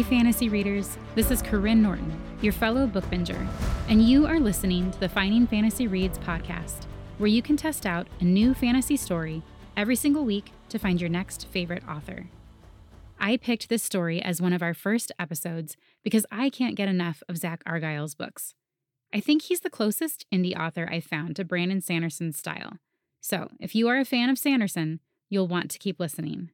Hi, fantasy readers. This is Karyne Norton, your fellow book binger, and you are listening to the Finding Fantasy Reads podcast, where you can test out a new fantasy story every single week to find your next favorite author. I picked this story as one of our first episodes because I can't get enough of Zack Argyle's books. I think he's the closest indie author I've found to Brandon Sanderson's style. So, if you are a fan of Sanderson, you'll want to keep listening.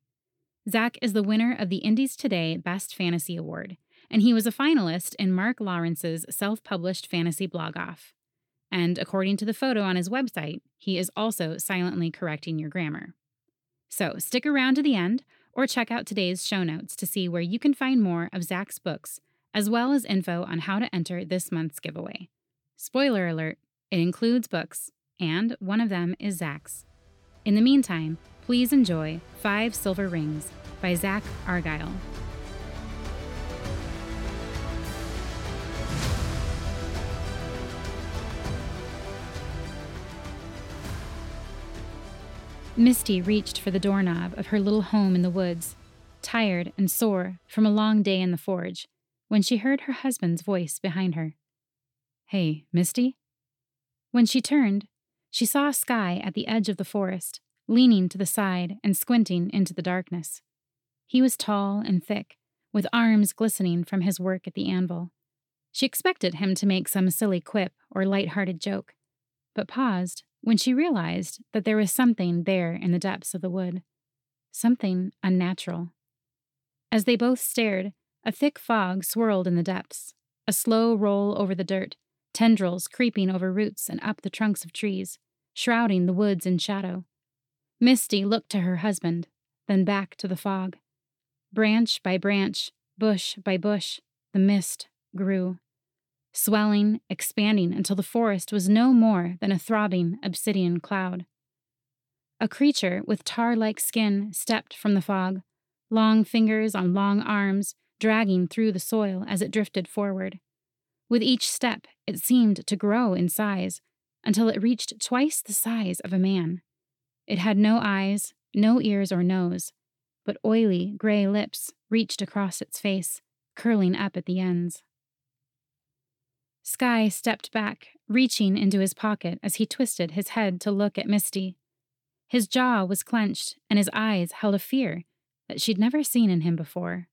Zack is the winner of the Indies Today Best Fantasy Award, and he was a finalist in Mark Lawrence's self published fantasy blog off. And according to the photo on his website, he is also silently correcting your grammar. So stick around to the end or check out today's show notes to see where you can find more of Zack's books, as well as info on how to enter this month's giveaway. Spoiler alert, it includes books, and one of them is Zack's. In the meantime, Please enjoy Five Silver Rings by Zack Argyle. Misty reached for the doorknob of her little home in the woods, tired and sore from a long day in the forge, when she heard her husband's voice behind her. Hey, Misty? When she turned, she saw Sky at the edge of the forest, leaning to the side and squinting into the darkness. He was tall and thick, with arms glistening from his work at the anvil. She expected him to make some silly quip or light-hearted joke, but paused when she realized that there was something there in the depths of the wood. Something unnatural. As they both stared, a thick fog swirled in the depths, a slow roll over the dirt, tendrils creeping over roots and up the trunks of trees, shrouding the woods in shadow. Misty looked to her husband, then back to the fog. Branch by branch, bush by bush, the mist grew, swelling, expanding until the forest was no more than a throbbing obsidian cloud. A creature with tar like skin stepped from the fog, long fingers on long arms dragging through the soil as it drifted forward. With each step, it seemed to grow in size until it reached twice the size of a man. It had no eyes, no ears or nose, but oily, gray lips reached across its face, curling up at the ends. Sky stepped back, reaching into his pocket as he twisted his head to look at Misty. His jaw was clenched, and his eyes held a fear that she'd never seen in him before.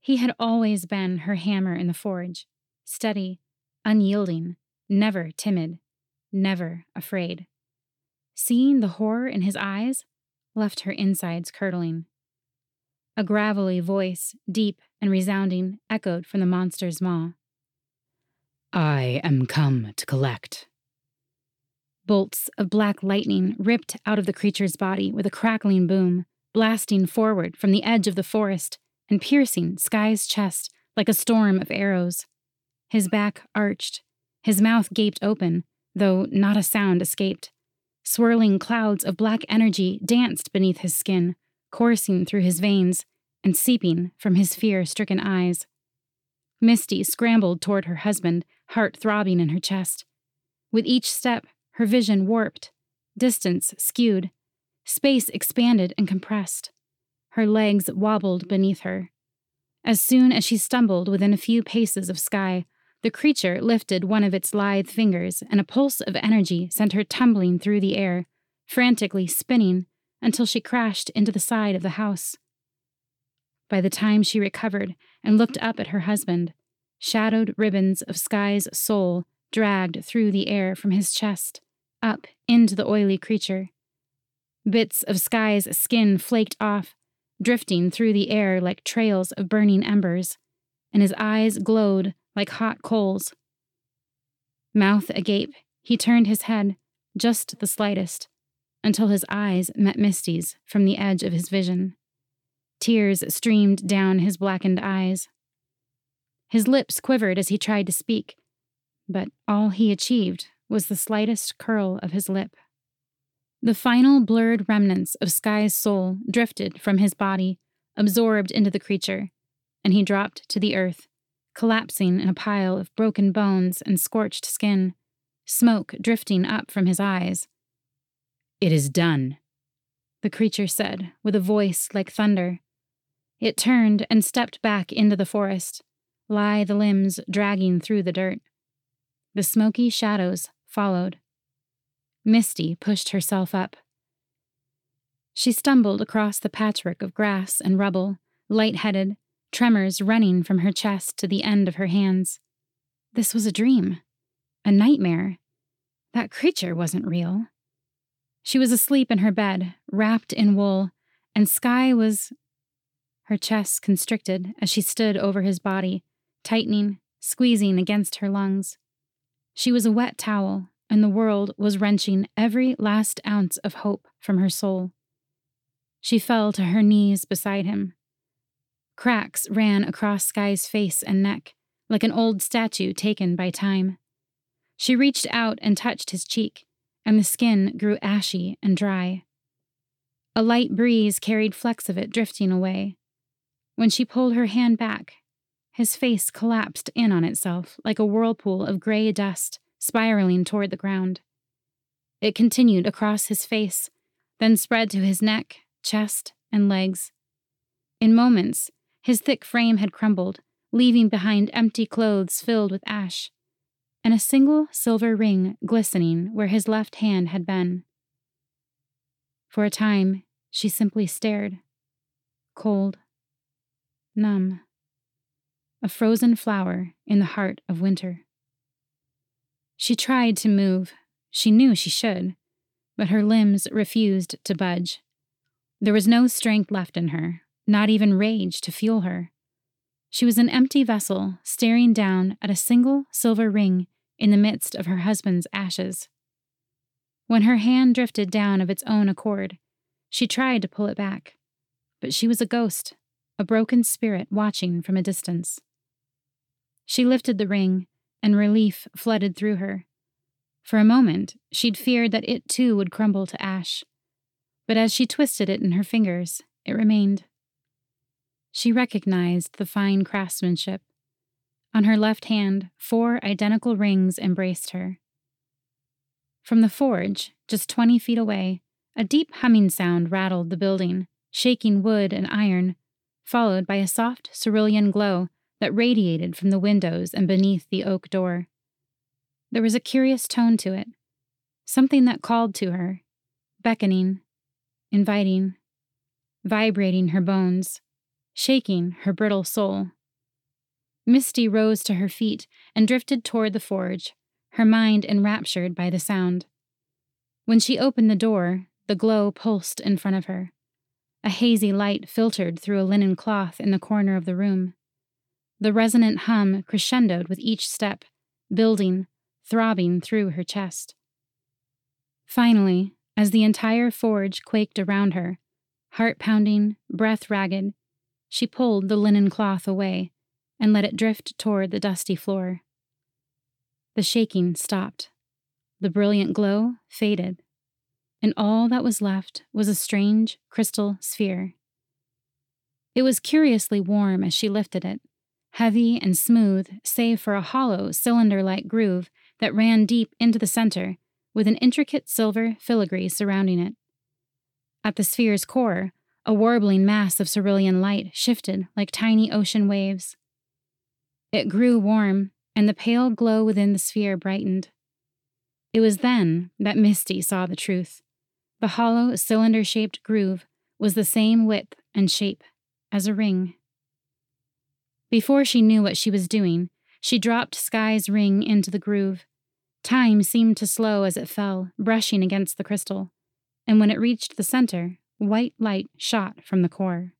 He had always been her hammer in the forge, steady, unyielding, never timid, never afraid. Seeing the horror in his eyes left her insides curdling. A gravelly voice, deep and resounding, echoed from the monster's maw. I am come to collect. Bolts of black lightning ripped out of the creature's body with a crackling boom, blasting forward from the edge of the forest and piercing Sky's chest like a storm of arrows. His back arched, his mouth gaped open, though not a sound escaped. Swirling clouds of black energy danced beneath his skin, coursing through his veins and seeping from his fear stricken eyes. Misty scrambled toward her husband, heart throbbing in her chest. With each step, her vision warped, distance skewed, space expanded and compressed. Her legs wobbled beneath her. As soon as she stumbled within a few paces of Sky, the creature lifted one of its lithe fingers, and a pulse of energy sent her tumbling through the air, frantically spinning until she crashed into the side of the house. By the time she recovered and looked up at her husband, shadowed ribbons of Sky's soul dragged through the air from his chest, up into the oily creature. Bits of Sky's skin flaked off, drifting through the air like trails of burning embers, and his eyes glowed like hot coals. Mouth agape, he turned his head, just the slightest, until his eyes met Misty's from the edge of his vision. Tears streamed down his blackened eyes. His lips quivered as he tried to speak, but all he achieved was the slightest curl of his lip. The final blurred remnants of Sky's soul drifted from his body, absorbed into the creature, and he dropped to the earth, collapsing in a pile of broken bones and scorched skin, smoke drifting up from his eyes. It is done, the creature said with a voice like thunder. It turned and stepped back into the forest, lie the limbs dragging through the dirt. The smoky shadows followed. Misty pushed herself up. She stumbled across the patchwork of grass and rubble, light-headed, tremors running from her chest to the end of her hands. This was a dream, a nightmare. That creature wasn't real. She was asleep in her bed, wrapped in wool, and Sky was. Her chest constricted as she stood over his body, tightening, squeezing against her lungs. She was a wet towel, and the world was wrenching every last ounce of hope from her soul. She fell to her knees beside him. Cracks ran across Sky's face and neck, like an old statue taken by time. She reached out and touched his cheek, and the skin grew ashy and dry. A light breeze carried flecks of it drifting away. When she pulled her hand back, his face collapsed in on itself like a whirlpool of gray dust spiraling toward the ground. It continued across his face, then spread to his neck, chest, and legs. In moments, his thick frame had crumbled, leaving behind empty clothes filled with ash, and a single silver ring glistening where his left hand had been. For a time, she simply stared, cold, numb a frozen flower in the heart of winter. She tried to move. She knew she should, but her limbs refused to budge. There was no strength left in her, not even rage to fuel her. She was an empty vessel staring down at a single silver ring in the midst of her husband's ashes. When her hand drifted down of its own accord, she tried to pull it back, but she was a ghost, a broken spirit watching from a distance. She lifted the ring, and relief flooded through her. For a moment, she'd feared that it too would crumble to ash. But as she twisted it in her fingers, it remained. She recognized the fine craftsmanship. On her left hand, four identical rings embraced her. From the forge, just twenty feet away, a deep humming sound rattled the building, shaking wood and iron, followed by a soft cerulean glow that radiated from the windows and beneath the oak door. There was a curious tone to it, something that called to her, beckoning, inviting, vibrating her bones, shaking her brittle soul. Misty rose to her feet and drifted toward the forge, her mind enraptured by the sound. When she opened the door, the glow pulsed in front of her. A hazy light filtered through a linen cloth in the corner of the room. The resonant hum crescendoed with each step, building, throbbing through her chest. Finally, as the entire forge quaked around her, heart pounding, breath ragged, she pulled the linen cloth away and let it drift toward the dusty floor. The shaking stopped. The brilliant glow faded, and all that was left was a strange crystal sphere. It was curiously warm as she lifted it, heavy and smooth, save for a hollow, cylinder like groove that ran deep into the center, with an intricate silver filigree surrounding it. At the sphere's core, a warbling mass of cerulean light shifted like tiny ocean waves. It grew warm, and the pale glow within the sphere brightened. It was then that Misty saw the truth. The hollow, cylinder shaped groove was the same width and shape as a ring. Before she knew what she was doing, she dropped Sky's ring into the groove. Time seemed to slow as it fell, brushing against the crystal, and when it reached the center, white light shot from the core.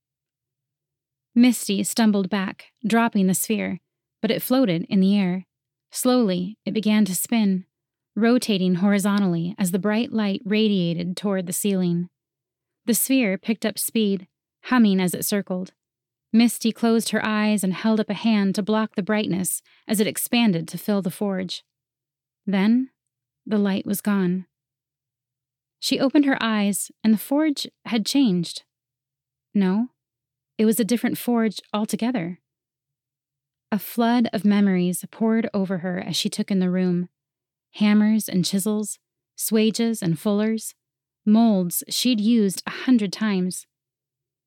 Misty stumbled back, dropping the sphere, but it floated in the air. Slowly, it began to spin, rotating horizontally as the bright light radiated toward the ceiling. The sphere picked up speed, humming as it circled. Misty closed her eyes and held up a hand to block the brightness as it expanded to fill the forge. Then, the light was gone. She opened her eyes, and the forge had changed. No, it was a different forge altogether. A flood of memories poured over her as she took in the room hammers and chisels, swages and fullers, molds she'd used a hundred times.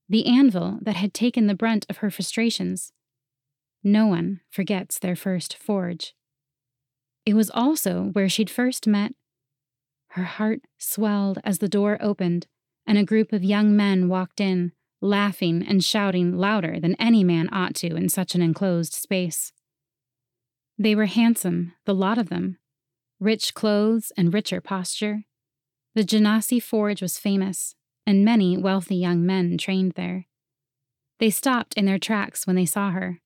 the anvil that had taken the brunt of her frustrations. No one forgets their first forge. It was also where she'd first met. Her heart swelled as the door opened and a group of young men walked in, laughing and shouting louder than any man ought to in such an enclosed space. They were handsome, the lot of them, rich clothes and richer posture. The Genasi Forge was famous, and many wealthy young men trained there. They stopped in their tracks when they saw her.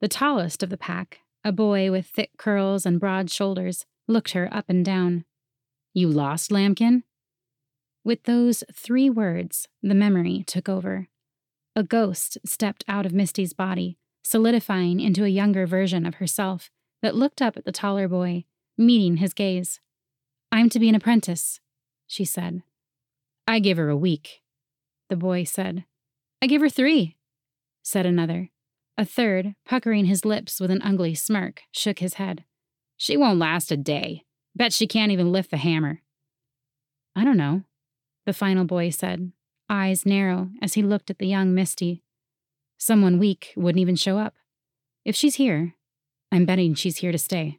The tallest of the pack, a boy with thick curls and broad shoulders, looked her up and down. You lost, Lambkin? With those three words, the memory took over. A ghost stepped out of Misty's body, solidifying into a younger version of herself that looked up at the taller boy, meeting his gaze. I'm to be an apprentice, she said. I give her a week, the boy said. I give her three, said another. A third, puckering his lips with an ugly smirk, shook his head. She won't last a day. Bet she can't even lift the hammer. I don't know, the final boy said, eyes narrow as he looked at the young Misty. Someone weak wouldn't even show up. If she's here, I'm betting she's here to stay.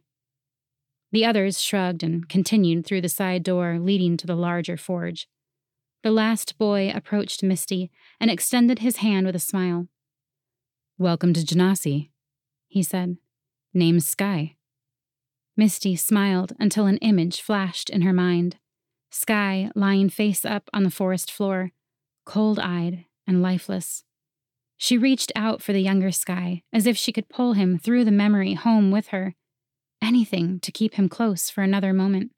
The others shrugged and continued through the side door leading to the larger forge. The last boy approached Misty and extended his hand with a smile. Welcome to Genasi, he said. Name's Sky. Misty smiled until an image flashed in her mind. Sky lying face up on the forest floor, cold eyed and lifeless. She reached out for the younger Sky, as if she could pull him through the memory home with her. Anything to keep him close for another moment.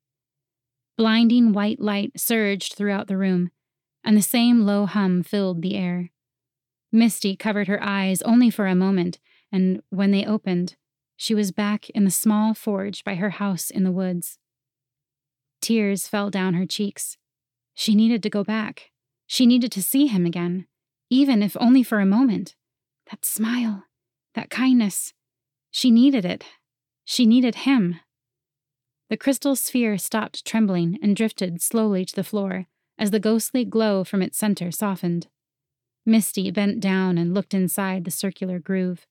Blinding white light surged throughout the room, and the same low hum filled the air. Misty covered her eyes only for a moment, and when they opened, she was back in the small forge by her house in the woods. Tears fell down her cheeks. She needed to go back. She needed to see him again, even if only for a moment. That smile, that kindness. She needed it. She needed him. The crystal sphere stopped trembling and drifted slowly to the floor as the ghostly glow from its center softened. Misty bent down and looked inside the circular groove.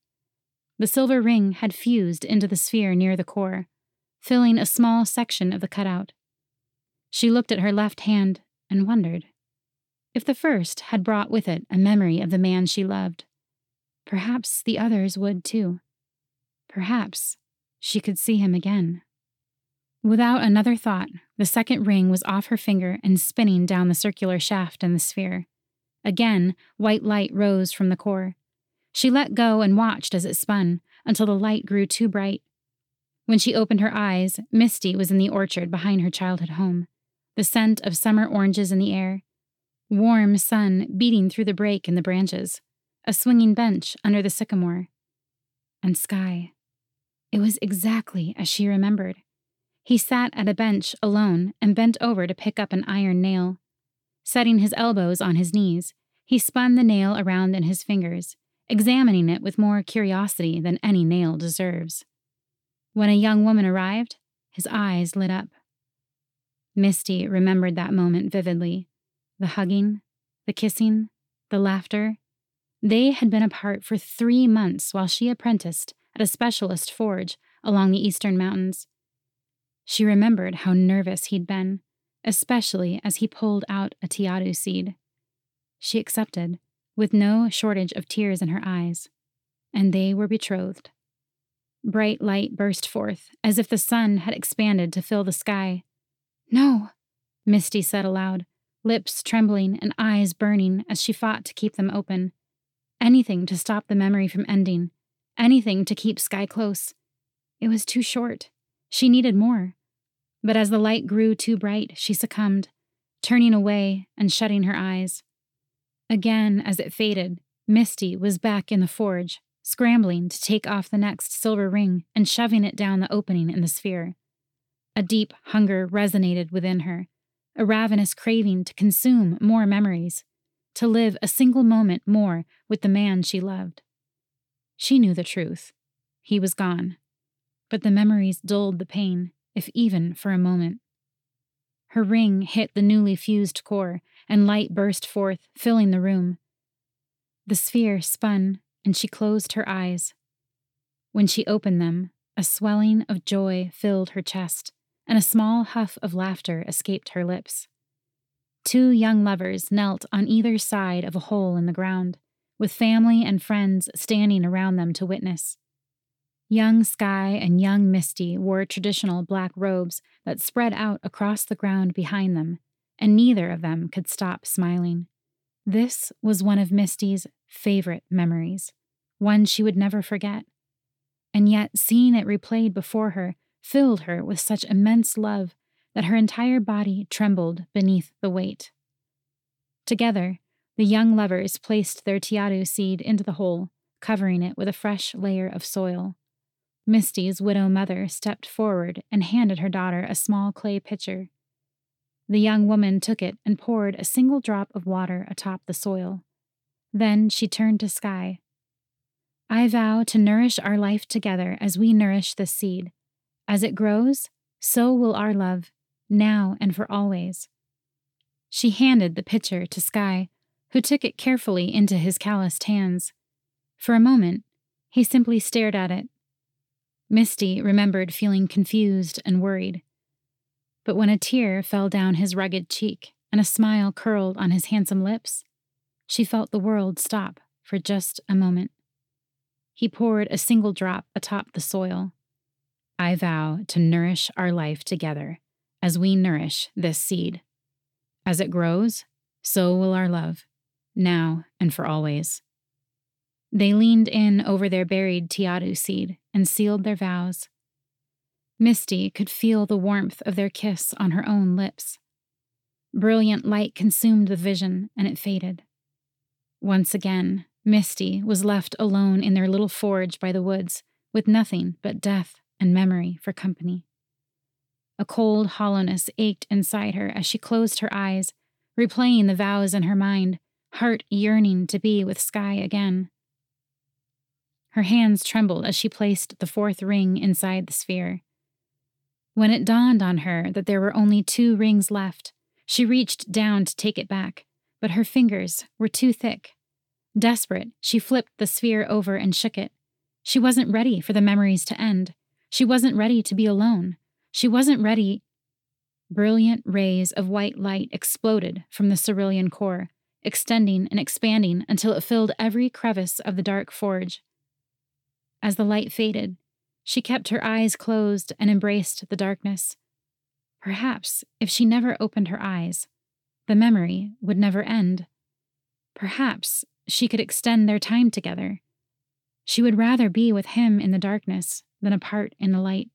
The silver ring had fused into the sphere near the core, filling a small section of the cutout. She looked at her left hand and wondered if the first had brought with it a memory of the man she loved. Perhaps the others would too. Perhaps she could see him again. Without another thought, the second ring was off her finger and spinning down the circular shaft in the sphere. Again, white light rose from the core. She let go and watched as it spun until the light grew too bright. When she opened her eyes, Misty was in the orchard behind her childhood home the scent of summer oranges in the air, warm sun beating through the break in the branches, a swinging bench under the sycamore, and sky. It was exactly as she remembered. He sat at a bench alone and bent over to pick up an iron nail. Setting his elbows on his knees, he spun the nail around in his fingers, examining it with more curiosity than any nail deserves. When a young woman arrived, his eyes lit up. Misty remembered that moment vividly the hugging, the kissing, the laughter. They had been apart for three months while she apprenticed at a specialist forge along the eastern mountains. She remembered how nervous he'd been, especially as he pulled out a teadu seed. She accepted, with no shortage of tears in her eyes, and they were betrothed. Bright light burst forth, as if the sun had expanded to fill the sky. No, Misty said aloud, lips trembling and eyes burning as she fought to keep them open. Anything to stop the memory from ending, anything to keep Sky close. It was too short. She needed more. But as the light grew too bright, she succumbed, turning away and shutting her eyes. Again, as it faded, Misty was back in the forge, scrambling to take off the next silver ring and shoving it down the opening in the sphere. A deep hunger resonated within her, a ravenous craving to consume more memories, to live a single moment more with the man she loved. She knew the truth. He was gone. But the memories dulled the pain, if even for a moment. Her ring hit the newly fused core, and light burst forth, filling the room. The sphere spun, and she closed her eyes. When she opened them, a swelling of joy filled her chest, and a small huff of laughter escaped her lips. Two young lovers knelt on either side of a hole in the ground, with family and friends standing around them to witness. Young Sky and young Misty wore traditional black robes that spread out across the ground behind them, and neither of them could stop smiling. This was one of Misty's favorite memories, one she would never forget. And yet, seeing it replayed before her filled her with such immense love that her entire body trembled beneath the weight. Together, the young lovers placed their Teatu seed into the hole, covering it with a fresh layer of soil. Misty's widow mother stepped forward and handed her daughter a small clay pitcher. The young woman took it and poured a single drop of water atop the soil. Then she turned to Sky. I vow to nourish our life together as we nourish this seed. As it grows, so will our love, now and for always. She handed the pitcher to Sky, who took it carefully into his calloused hands. For a moment, he simply stared at it Misty remembered feeling confused and worried. But when a tear fell down his rugged cheek and a smile curled on his handsome lips, she felt the world stop for just a moment. He poured a single drop atop the soil. I vow to nourish our life together as we nourish this seed. As it grows, so will our love, now and for always. They leaned in over their buried Teatu seed and sealed their vows. Misty could feel the warmth of their kiss on her own lips. Brilliant light consumed the vision and it faded. Once again, Misty was left alone in their little forge by the woods, with nothing but death and memory for company. A cold hollowness ached inside her as she closed her eyes, replaying the vows in her mind, heart yearning to be with Sky again. Her hands trembled as she placed the fourth ring inside the sphere. When it dawned on her that there were only two rings left, she reached down to take it back, but her fingers were too thick. Desperate, she flipped the sphere over and shook it. She wasn't ready for the memories to end. She wasn't ready to be alone. She wasn't ready. Brilliant rays of white light exploded from the cerulean core, extending and expanding until it filled every crevice of the dark forge. As the light faded, she kept her eyes closed and embraced the darkness. Perhaps if she never opened her eyes, the memory would never end. Perhaps she could extend their time together. She would rather be with him in the darkness than apart in the light.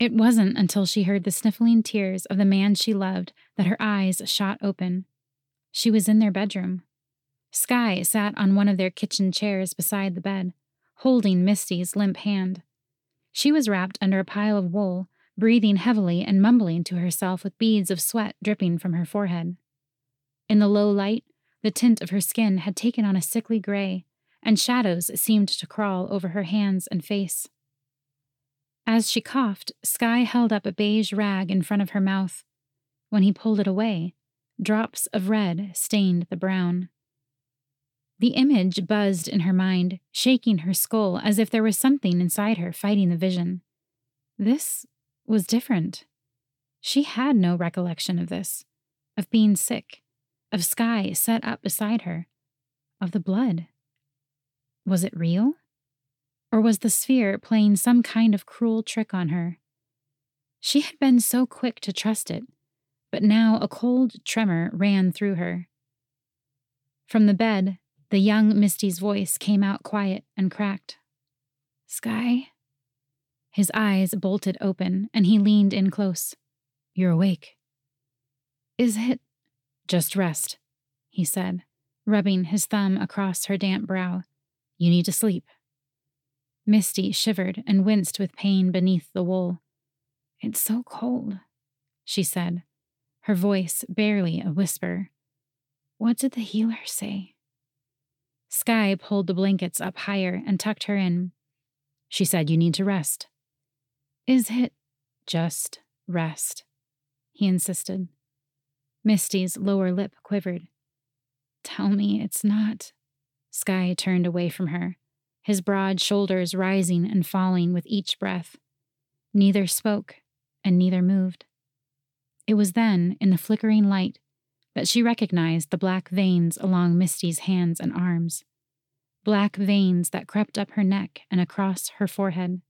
It wasn't until she heard the sniffling tears of the man she loved that her eyes shot open. She was in their bedroom. Sky sat on one of their kitchen chairs beside the bed, holding Misty's limp hand. She was wrapped under a pile of wool, breathing heavily and mumbling to herself with beads of sweat dripping from her forehead. In the low light, the tint of her skin had taken on a sickly gray, and shadows seemed to crawl over her hands and face. As she coughed, Sky held up a beige rag in front of her mouth. When he pulled it away, drops of red stained the brown. The image buzzed in her mind, shaking her skull as if there was something inside her fighting the vision. This was different. She had no recollection of this, of being sick, of Sky set up beside her, of the blood. Was it real? Or was the sphere playing some kind of cruel trick on her? She had been so quick to trust it, but now a cold tremor ran through her. From the bed, the young Misty's voice came out quiet and cracked. Sky? His eyes bolted open, and he leaned in close. You're awake. Is it? Just rest, he said, rubbing his thumb across her damp brow. You need to sleep. Misty shivered and winced with pain beneath the wool. It's so cold, she said, her voice barely a whisper. What did the healer say? Sky pulled the blankets up higher and tucked her in. She said, You need to rest. Is it just rest? He insisted. Misty's lower lip quivered. Tell me it's not. Sky turned away from her, his broad shoulders rising and falling with each breath. Neither spoke, and neither moved. It was then, in the flickering light, that she recognized the black veins along Misty's hands and arms. Black veins that crept up her neck and across her forehead.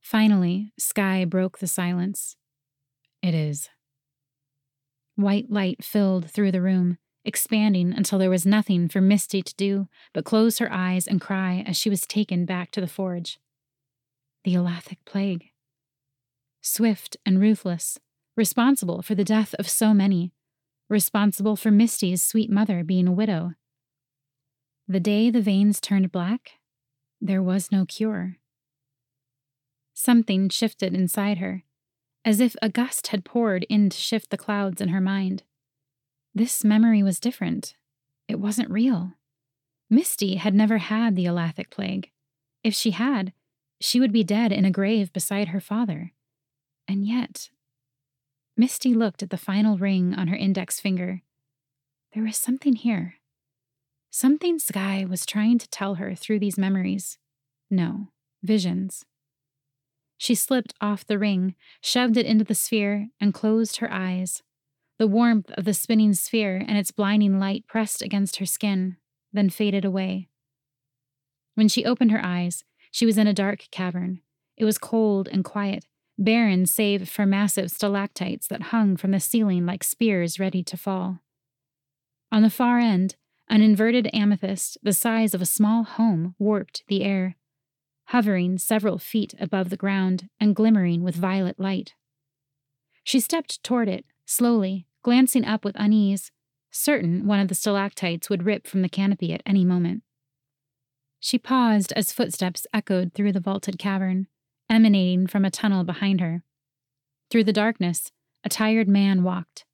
Finally, Sky broke the silence. It is. White light filled through the room, expanding until there was nothing for Misty to do but close her eyes and cry as she was taken back to the forge. The Elathic Plague. Swift and ruthless, responsible for the death of so many, responsible for Misty's sweet mother being a widow. The day the veins turned black, there was no cure. Something shifted inside her, as if a gust had poured in to shift the clouds in her mind. This memory was different. It wasn't real. Misty had never had the Elathic plague. If she had, she would be dead in a grave beside her father. And yet, Misty looked at the final ring on her index finger. There was something here. Something Sky was trying to tell her through these memories. No, visions. She slipped off the ring, shoved it into the sphere, and closed her eyes. The warmth of the spinning sphere and its blinding light pressed against her skin, then faded away. When she opened her eyes, she was in a dark cavern. It was cold and quiet, barren save for massive stalactites that hung from the ceiling like spears ready to fall. On the far end, an inverted amethyst the size of a small home warped the air, hovering several feet above the ground and glimmering with violet light. She stepped toward it, slowly, glancing up with unease, certain one of the stalactites would rip from the canopy at any moment. She paused as footsteps echoed through the vaulted cavern, emanating from a tunnel behind her. Through the darkness, a tired man walked.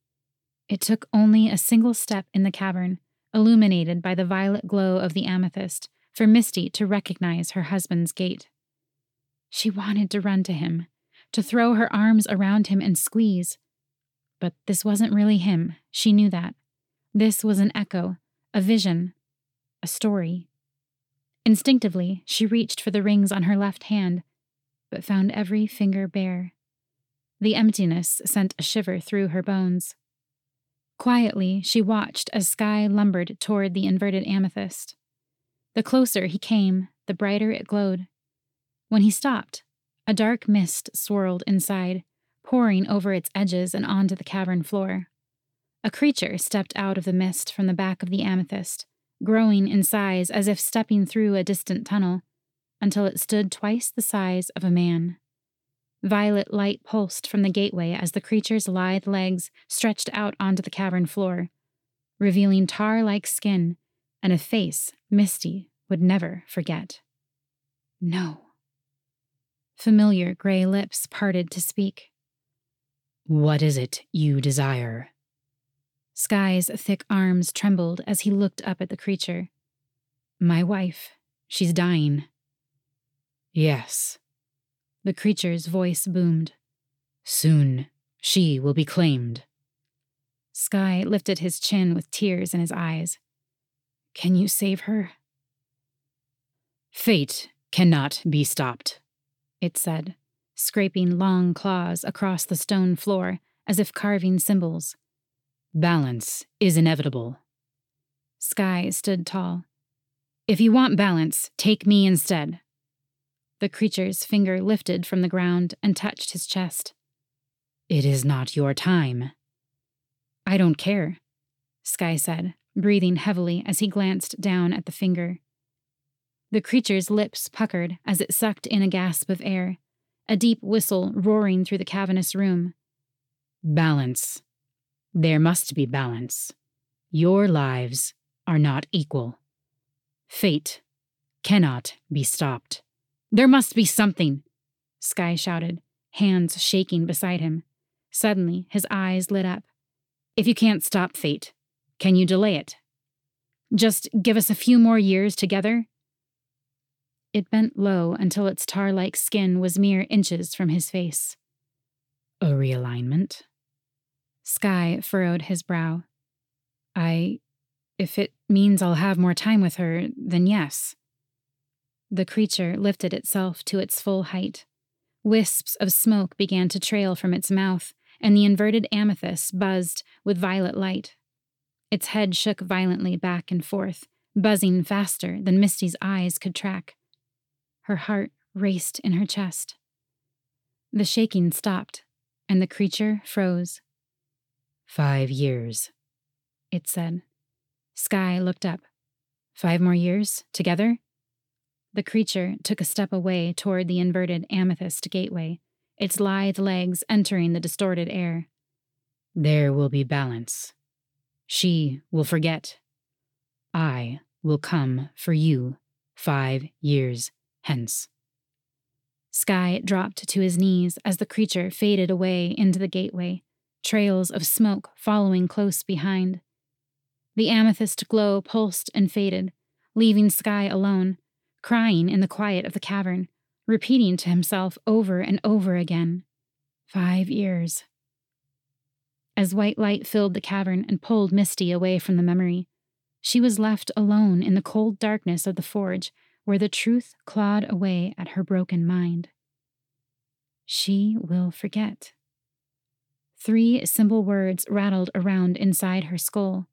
It took only a single step in the cavern, illuminated by the violet glow of the amethyst, for Misty to recognize her husband's gait. She wanted to run to him, to throw her arms around him and squeeze, but this wasn't really him. She knew that. This was an echo, a vision, a story. Instinctively, she reached for the rings on her left hand, but found every finger bare. The emptiness sent a shiver through her bones. Quietly, she watched as Sky lumbered toward the inverted amethyst. The closer he came, the brighter it glowed. When he stopped, a dark mist swirled inside, pouring over its edges and onto the cavern floor. A creature stepped out of the mist from the back of the amethyst, growing in size as if stepping through a distant tunnel, until it stood twice the size of a man. Violet light pulsed from the gateway as the creature's lithe legs stretched out onto the cavern floor, revealing tar like skin and a face Misty would never forget. No. Familiar gray lips parted to speak. What is it you desire? Sky's thick arms trembled as he looked up at the creature. My wife. She's dying. Yes. The creature's voice boomed. Soon she will be claimed. Sky lifted his chin with tears in his eyes. Can you save her? Fate cannot be stopped, it said scraping long claws across the stone floor as if carving symbols. Balance is inevitable. Sky stood tall. If you want balance, take me instead. The creature's finger lifted from the ground and touched his chest. It is not your time. I don't care, Sky said, breathing heavily as he glanced down at the finger. The creature's lips puckered as it sucked in a gasp of air, a deep whistle roaring through the cavernous room. Balance. There must be balance. Your lives are not equal. Fate cannot be stopped. There must be something, Sky shouted, hands shaking beside him. Suddenly, his eyes lit up. If you can't stop fate, can you delay it? Just give us a few more years together it bent low until its tar like skin was mere inches from his face. A realignment? Sky furrowed his brow. I. If it means I'll have more time with her, then yes. The creature lifted itself to its full height. Wisps of smoke began to trail from its mouth, and the inverted amethyst buzzed with violet light. Its head shook violently back and forth, buzzing faster than Misty's eyes could track. Her heart raced in her chest. The shaking stopped, and the creature froze. Five years, it said. Sky looked up. Five more years, together? The creature took a step away toward the inverted amethyst gateway, its lithe legs entering the distorted air. There will be balance. She will forget. I will come for you five years hence. Sky dropped to his knees as the creature faded away into the gateway, trails of smoke following close behind. The amethyst glow pulsed and faded, leaving Sky alone, crying in the quiet of the cavern, repeating to himself over and over again Five years. As white light filled the cavern and pulled Misty away from the memory, she was left alone in the cold darkness of the forge where the truth clawed away at her broken mind. She will forget. Three simple words rattled around inside her skull.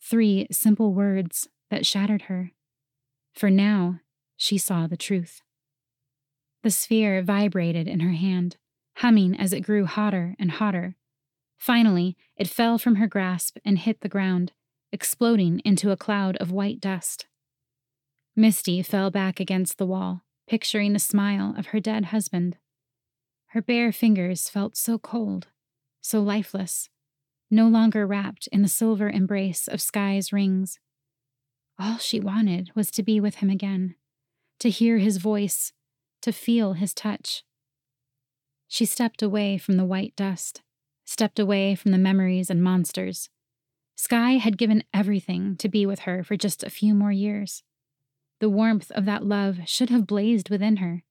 Three simple words that shattered her. For now, she saw the truth. The sphere vibrated in her hand, humming as it grew hotter and hotter. Finally, it fell from her grasp and hit the ground, exploding into a cloud of white dust. Misty fell back against the wall, picturing the smile of her dead husband. Her bare fingers felt so cold, so lifeless, no longer wrapped in the silver embrace of Sky's rings. All she wanted was to be with him again, to hear his voice, to feel his touch. She stepped away from the white dust, stepped away from the memories and monsters. Sky had given everything to be with her for just a few more years. The warmth of that love should have blazed within her,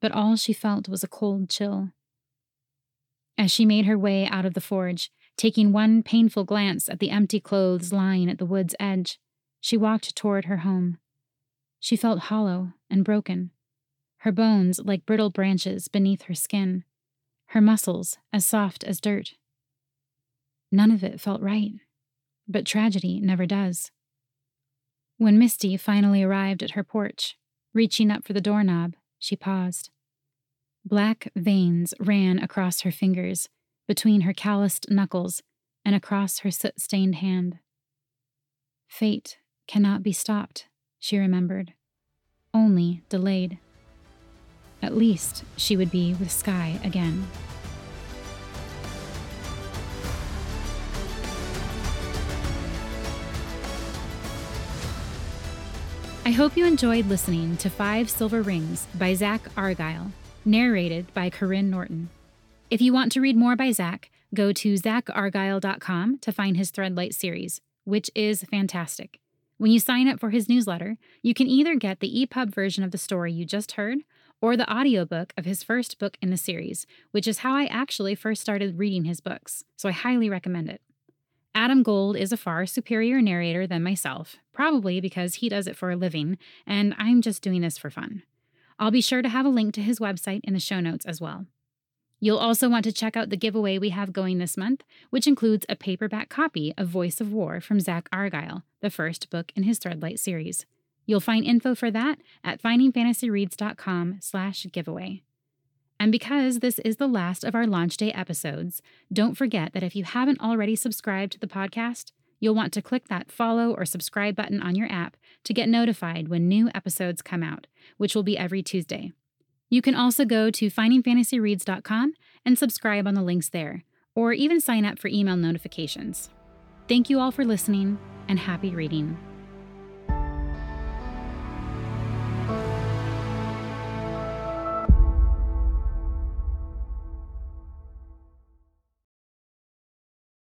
but all she felt was a cold chill. As she made her way out of the forge, taking one painful glance at the empty clothes lying at the wood's edge, she walked toward her home. She felt hollow and broken, her bones like brittle branches beneath her skin, her muscles as soft as dirt. None of it felt right, but tragedy never does. When Misty finally arrived at her porch, reaching up for the doorknob, she paused. Black veins ran across her fingers, between her calloused knuckles, and across her soot stained hand. Fate cannot be stopped, she remembered, only delayed. At least she would be with Sky again. I hope you enjoyed listening to Five Silver Rings by Zack Argyle, narrated by Karyne Norton. If you want to read more by Zack, go to zackargyle.com to find his Threadlight series, which is fantastic. When you sign up for his newsletter, you can either get the EPUB version of the story you just heard or the audiobook of his first book in the series, which is how I actually first started reading his books, so I highly recommend it. Adam Gold is a far superior narrator than myself, probably because he does it for a living, and I'm just doing this for fun. I'll be sure to have a link to his website in the show notes as well. You'll also want to check out the giveaway we have going this month, which includes a paperback copy of Voice of War from Zack Argyle, the first book in his Threadlight series. You'll find info for that at findingfantasyreads.com slash giveaway. And because this is the last of our launch day episodes, don't forget that if you haven't already subscribed to the podcast, you'll want to click that follow or subscribe button on your app to get notified when new episodes come out, which will be every Tuesday. You can also go to findingfantasyreads.com and subscribe on the links there, or even sign up for email notifications. Thank you all for listening, and happy reading.